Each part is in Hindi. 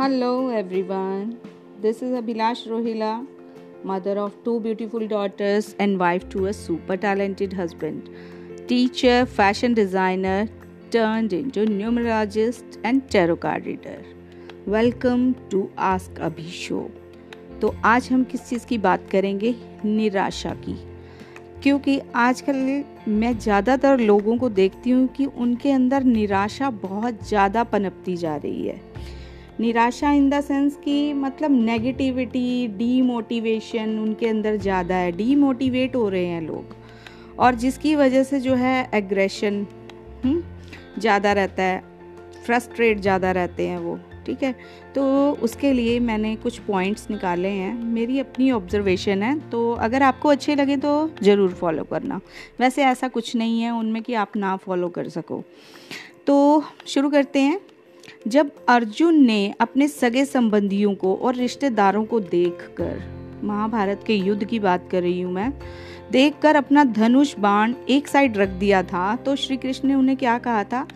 Hello everyone this is Abhilash Rohila mother of two beautiful daughters and wife to a super talented husband teacher fashion designer turned into numerologist and tarot card reader welcome to ask Abhi show तो आज हम किस चीज़ की बात करेंगे? निराशा की। क्योंकि आजकल मैं ज़्यादातर लोगों को देखती हूँ कि उनके अंदर निराशा बहुत ज़्यादा पनपती जा रही है। निराशा इन द सेंस कि मतलब नेगेटिविटी डीमोटिवेशन उनके अंदर ज़्यादा है डीमोटिवेट हो रहे हैं लोग। और जिसकी वजह से जो है एग्रेशन हम्म, ज़्यादा रहता है फ्रस्ट्रेट ज़्यादा रहते हैं वो ठीक है? तो उसके लिए मैंने कुछ पॉइंट्स निकाले हैं। मेरी अपनी ऑब्जर्वेशन है तो अगर आपको अच्छे लगे तो ज़रूर फॉलो करना। वैसे ऐसा कुछ नहीं है उनमें कि आप ना फॉलो कर सको। तो शुरू करते हैं। जब अर्जुन ने अपने सगे संबंधियों को और रिश्तेदारों को देखकर, महाभारत के युद्ध की बात कर रही हूँ मैं, देखकर अपना धनुष बाण एक साइड रख दिया था तो श्री कृष्ण ने उन्हें क्या कहा था?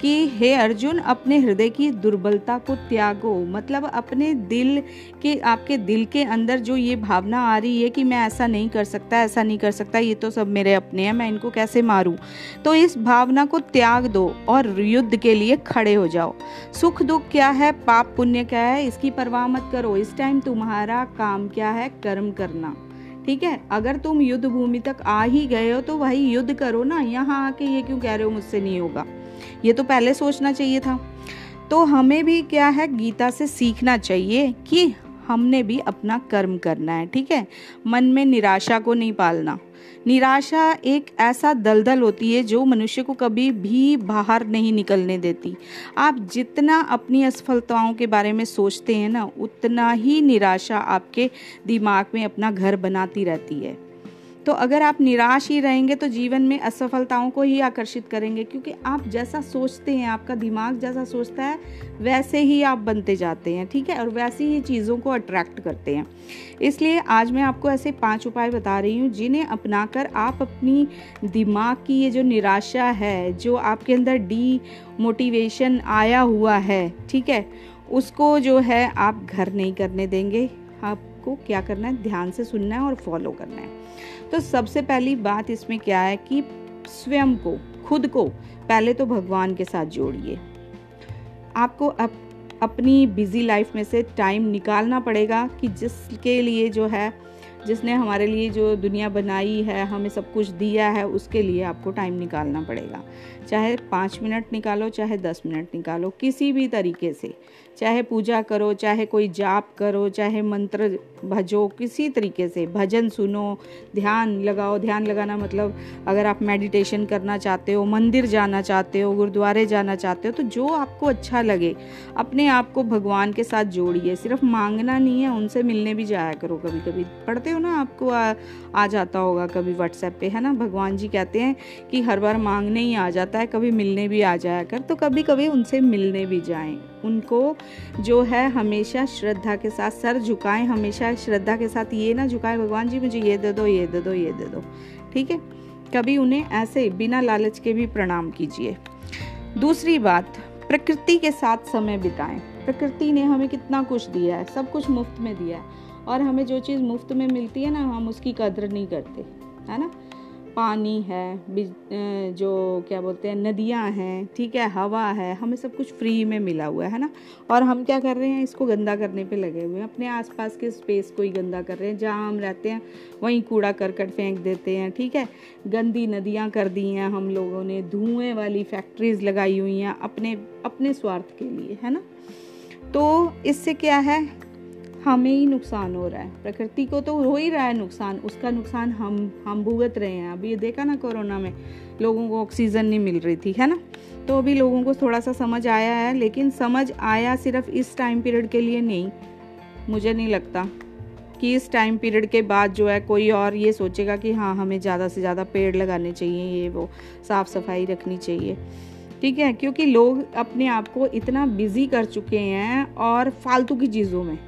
कि, हे अर्जुन, अपने हृदय की दुर्बलता को त्यागो। मतलब अपने दिल के, आपके दिल के अंदर जो ये भावना आ रही है कि मैं ऐसा नहीं कर सकता, ऐसा नहीं कर सकता, ये तो सब मेरे अपने हैं, मैं इनको कैसे मारूं? तो इस भावना को त्याग दो और युद्ध के लिए खड़े हो जाओ। सुख दुख क्या है? पाप पुण्य क्या है? इसकी परवाह मत करो। इस टाइम तुम्हारा काम क्या है? कर्म करना। ठीक है? अगर तुम युद्ध भूमि तक आ ही गए हो तो वही युद्ध करो ना। यहाँ आके ये क्यों कह रहे हो मुझसे नहीं होगा? ये तो पहले सोचना चाहिए था। तो हमें भी क्या है, गीता से सीखना चाहिए कि हमने भी अपना कर्म करना है, ठीक है? मन में निराशा को नहीं पालना। निराशा एक ऐसा दलदल होती है जो मनुष्य को कभी भी बाहर नहीं निकलने देती। आप जितना अपनी असफलताओं के बारे में सोचते हैं ना, उतना ही निराशा आपके दिमाग में अपना घर बनाती रहती है। तो अगर आप निराश ही रहेंगे तो जीवन में असफलताओं को ही आकर्षित करेंगे, क्योंकि आप जैसा सोचते हैं, आपका दिमाग जैसा सोचता है, वैसे ही आप बनते जाते हैं, ठीक है? और वैसी ही चीज़ों को अट्रैक्ट करते हैं। इसलिए आज मैं आपको ऐसे पाँच उपाय बता रही हूँ, जिन्हें अपनाकर आप अपनी दिमाग की ये जो निराशा है, जो आपके अंदर डी मोटिवेशन आया हुआ है, ठीक है? उसको जो है आप घर नहीं करने देंगे। आपको क्या करना है ध्यान से सुनना है और फॉलो करना है। तो सबसे पहली बात इसमें क्या है कि स्वयं को खुद को पहले तो भगवान के साथ जोड़िए। आपको अप, अपनी बिज़ी लाइफ में से टाइम निकालना पड़ेगा कि जिसके लिए जो है जिसने हमारे लिए जो दुनिया बनाई है हमें सब कुछ दिया है उसके लिए आपको टाइम निकालना पड़ेगा। चाहे पाँच मिनट निकालो चाहे दस मिनट निकालो किसी भी तरीके से। चाहे पूजा करो चाहे कोई जाप करो चाहे मंत्र भजो किसी तरीके से भजन सुनो ध्यान लगाओ। ध्यान लगाना मतलब अगर आप मेडिटेशन करना चाहते हो मंदिर जाना चाहते हो गुरुद्वारे जाना चाहते हो तो जो आपको अच्छा लगे अपने आप को भगवान के साथ जोड़िए। सिर्फ़ मांगना नहीं है उनसे मिलने भी जाया करो कभी कभी पढ़ते हो ना आपको आ, आ जाता होगा कभी व्हाट्सएप पे है ना? भगवान जी कहते हैं कि हर बार मांगने ही आ जाता है कभी मिलने भी आ जाया कर तो कभी कभी उनसे मिलने भी जाएँ। उनको जो है हमेशा श्रद्धा के साथ सर झुकाएँ, हमेशा श्रद्धा के साथ ये ना झुकाएँ, भगवान जी मुझे ये दे दो, ये दे दो, ये दे दो। ठीक है? कभी उन्हें ऐसे बिना लालच के भी प्रणाम कीजिए। दूसरी बात, प्रकृति के साथ समय बिताएँ। प्रकृति ने हमें कितना कुछ दिया है, सब कुछ मुफ़्त में दिया है। और हमें जो चीज़ मुफ़्त में मिलती है ना, हम उसकी कदर नहीं करते, है ना? पानी है जो क्या बोलते हैं, नदियाँ हैं, ठीक है, हवा है, हमें सब कुछ फ्री में मिला हुआ है ना? और हम क्या कर रहे हैं, इसको गंदा करने पे लगे हुए हैं। अपने आसपास के स्पेस को ही गंदा कर रहे हैं, जहाँ हम रहते हैं, वहीं कूड़ा करकट फेंक देते हैं, ठीक है? गंदी नदियाँ कर दी हैं हम लोगों ने, धुएँ वाली फैक्ट्रीज लगाई हुई हैं अपने अपने स्वार्थ के लिए, है ना? तो इससे क्या है? हमें ही नुकसान हो रहा है। प्रकृति को तो हो ही रहा है नुकसान, उसका नुकसान हम हम भुगत रहे हैं। अभी ये देखा ना कोरोना में, लोगों को ऑक्सीजन नहीं मिल रही थी, है ना? तो अभी लोगों को थोड़ा सा समझ आया है, लेकिन समझ आया सिर्फ़ इस टाइम पीरियड के लिए नहीं। मुझे नहीं लगता कि इस टाइम पीरियड के बाद जो है कोई और ये सोचेगा कि हाँ हमें ज़्यादा से ज़्यादा पेड़ लगाने चाहिए, ये वो साफ़ सफ़ाई रखनी चाहिए। ठीक है? क्योंकि लोग अपने आप को इतना बिज़ी कर चुके हैं और फालतू की चीज़ों में।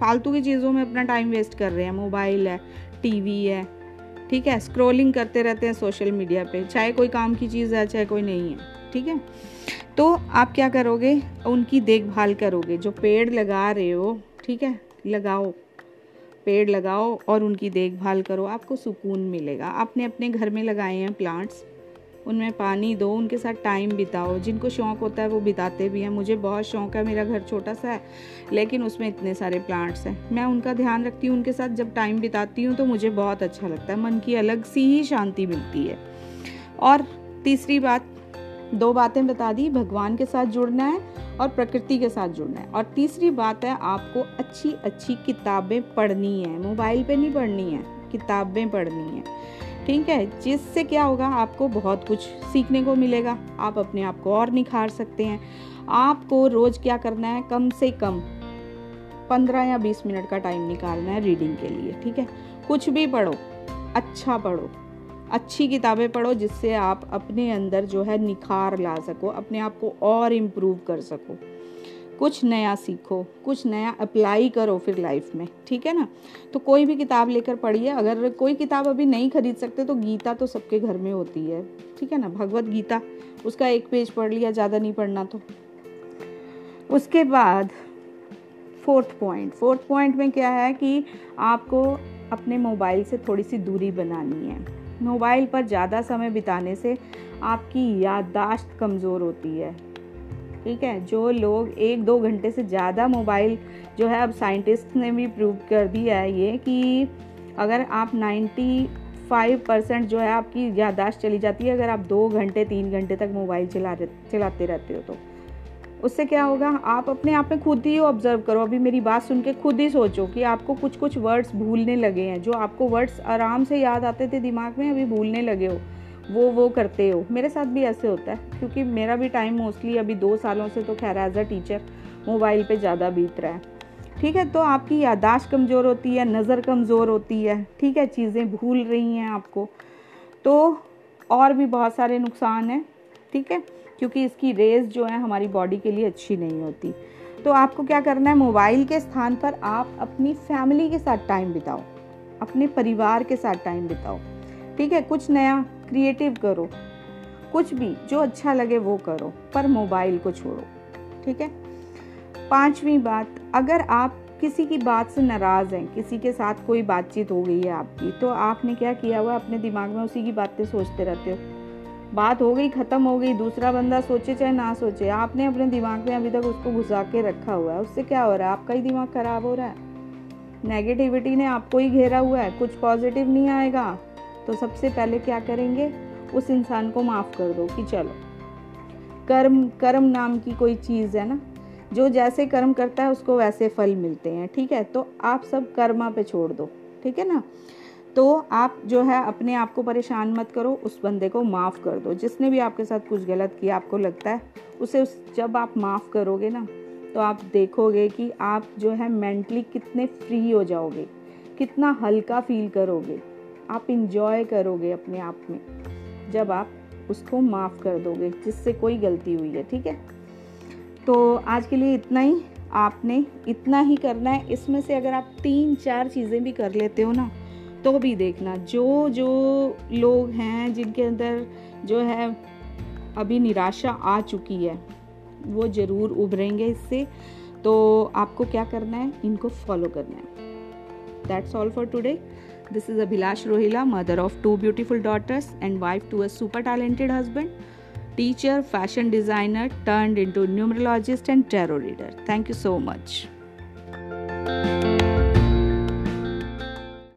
फालतू की चीज़ों में अपना टाइम वेस्ट कर रहे हैं मोबाइल है टीवी है, ठीक है? स्क्रोलिंग करते रहते हैं सोशल मीडिया पे, चाहे कोई काम की चीज़ है, चाहे कोई नहीं है, ठीक है? तो आप क्या करोगे? उनकी देखभाल करोगे, जो पेड़ लगा रहे हो, ठीक है? लगाओ, पेड़ लगाओ और उनकी देखभाल करो, आपको सुकून मिलेगा। आपने अपने घर में लगाए हैं प्लांट्स उनमें पानी दो, उनके साथ टाइम बिताओ। जिनको शौक़ होता है वो बिताते भी हैं। मुझे बहुत शौक़ है, मेरा घर छोटा सा है, लेकिन उसमें इतने सारे प्लांट्स हैं। मैं उनका ध्यान रखती हूँ, उनके साथ जब टाइम बिताती हूँ तो मुझे बहुत अच्छा लगता है। मन की अलग सी ही शांति मिलती है। और तीसरी बात, दो बातें बता दी। भगवान के साथ जुड़ना है और प्रकृति के साथ जुड़ना है। और तीसरी बात है, आपको अच्छी अच्छी किताबें पढ़नी है। मोबाइल पे नहीं पढ़नी है, किताबें पढ़नी है। ठीक है, जिससे क्या होगा, आपको बहुत कुछ सीखने को मिलेगा। आप अपने आप को और निखार सकते हैं। आपको रोज़ क्या करना है, कम से कम पंद्रह या बीस मिनट का टाइम निकालना है रीडिंग के लिए, ठीक है? कुछ भी पढ़ो अच्छा पढ़ो, अच्छी किताबें पढ़ो, जिससे आप अपने अंदर जो है निखार ला सको, अपने आप को और इम्प्रूव कर सको। कुछ नया सीखो, कुछ नया अप्लाई करो फिर लाइफ में, ठीक है ना? तो कोई भी किताब लेकर पढ़िए, अगर कोई किताब अभी नहीं खरीद सकते तो गीता तो सबके घर में होती है, ठीक है ना? भगवत गीता, उसका एक पेज पढ़ लिया, ज़्यादा नहीं पढ़ना तो। उसके बाद फोर्थ पॉइंट फोर्थ पॉइंट में क्या है कि आपको अपने मोबाइल से थोड़ी सी दूरी बनानी है। मोबाइल पर ज़्यादा समय बिताने से आपकी याददाश्त कमज़ोर होती है। ठीक है? जो लोग एक दो घंटे से ज़्यादा मोबाइल जो है, अब साइंटिस्ट ने भी प्रूव कर दिया है ये कि अगर आप 95 परसेंट जो है आपकी याददाश्त चली जाती है, अगर आप दो घंटे, तीन घंटे तक मोबाइल चला चलाते रहते हो तो। उससे क्या होगा? आप अपने आप में खुद ही ऑब्ज़र्व करो। अभी मेरी बात सुन के खुद ही सोचो कि आपको कुछ कुछ वर्ड्स भूलने लगे हैं, जो आपको वर्ड्स आराम से याद आते थे दिमाग में, अभी भूलने लगे हो। वो वो करते हो। मेरे साथ भी ऐसे होता है, क्योंकि मेरा भी टाइम मोस्टली अभी दो सालों से तो खैर एज अ टीचर मोबाइल पे ज़्यादा बीत रहा है। ठीक है तो आपकी यादाश्त कमज़ोर होती है, नज़र कमज़ोर होती है, ठीक है, चीज़ें भूल रही हैं आपको। तो और भी बहुत सारे नुकसान हैं, ठीक है, क्योंकि इसकी रेज जो है हमारी बॉडी के लिए अच्छी नहीं होती। तो आपको क्या करना है मोबाइल के स्थान पर आप अपनी फैमिली के साथ टाइम बिताओ, अपने परिवार के साथ टाइम बिताओ। ठीक है, कुछ नया क्रिएटिव करो। कुछ भी, जो अच्छा लगे वो करो, पर मोबाइल को छोड़ो, ठीक है? पांचवी बात, अगर आप किसी की बात से नाराज़ हैं, किसी के साथ कोई बातचीत हो गई है आपकी तो आपने क्या किया हुआ अपने दिमाग में उसी की बातें सोचते रहते हो। बात हो गई, ख़त्म हो गई, दूसरा बंदा सोचे चाहे ना सोचे, आपने अपने दिमाग में अभी तक उसको घुसा के रखा हुआ है। उससे क्या हो रहा है? आपका ही दिमाग ख़राब हो रहा है। नेगेटिविटी ने आपको ही घेरा हुआ है। कुछ पॉजिटिव नहीं आएगा। तो सबसे पहले क्या करेंगे? उस इंसान को माफ़ कर दो कि चलो। कर्म कर्म नाम की कोई चीज़ है ना? जो जैसे कर्म करता है, उसको वैसे फल मिलते हैं, ठीक है? तो आप सब कर्मा पे छोड़ दो, ठीक है ना? तो आप जो है, अपने आप को परेशान मत करो, उस बंदे को माफ़ कर दो। जिसने भी आपके साथ कुछ गलत किया, आपको लगता है, उसे उस, जब आप माफ़ करोगे ना तो आप देखोगे कि आप जो है, मेंटली कितने फ्री हो जाओगे, कितना हल्का फील करोगे। आप इंजॉय करोगे अपने आप में, जब आप उसको माफ़ कर दोगे, जिससे कोई गलती हुई है, ठीक है? तो आज के लिए इतना ही। आपने इतना ही करना है। इसमें से अगर आप तीन चार चीज़ें भी कर लेते हो ना तो भी देखना। जो जो लोग हैं जिनके अंदर जो है अभी निराशा आ चुकी है, वो ज़रूर उभरेंगे इससे। तो आपको क्या करना है? इनको फॉलो करना है। That's all for today This is Abhilash Rohila, mother of two beautiful daughters and wife to a super talented husband, teacher, fashion designer turned into numerologist and tarot reader. Thank you so much.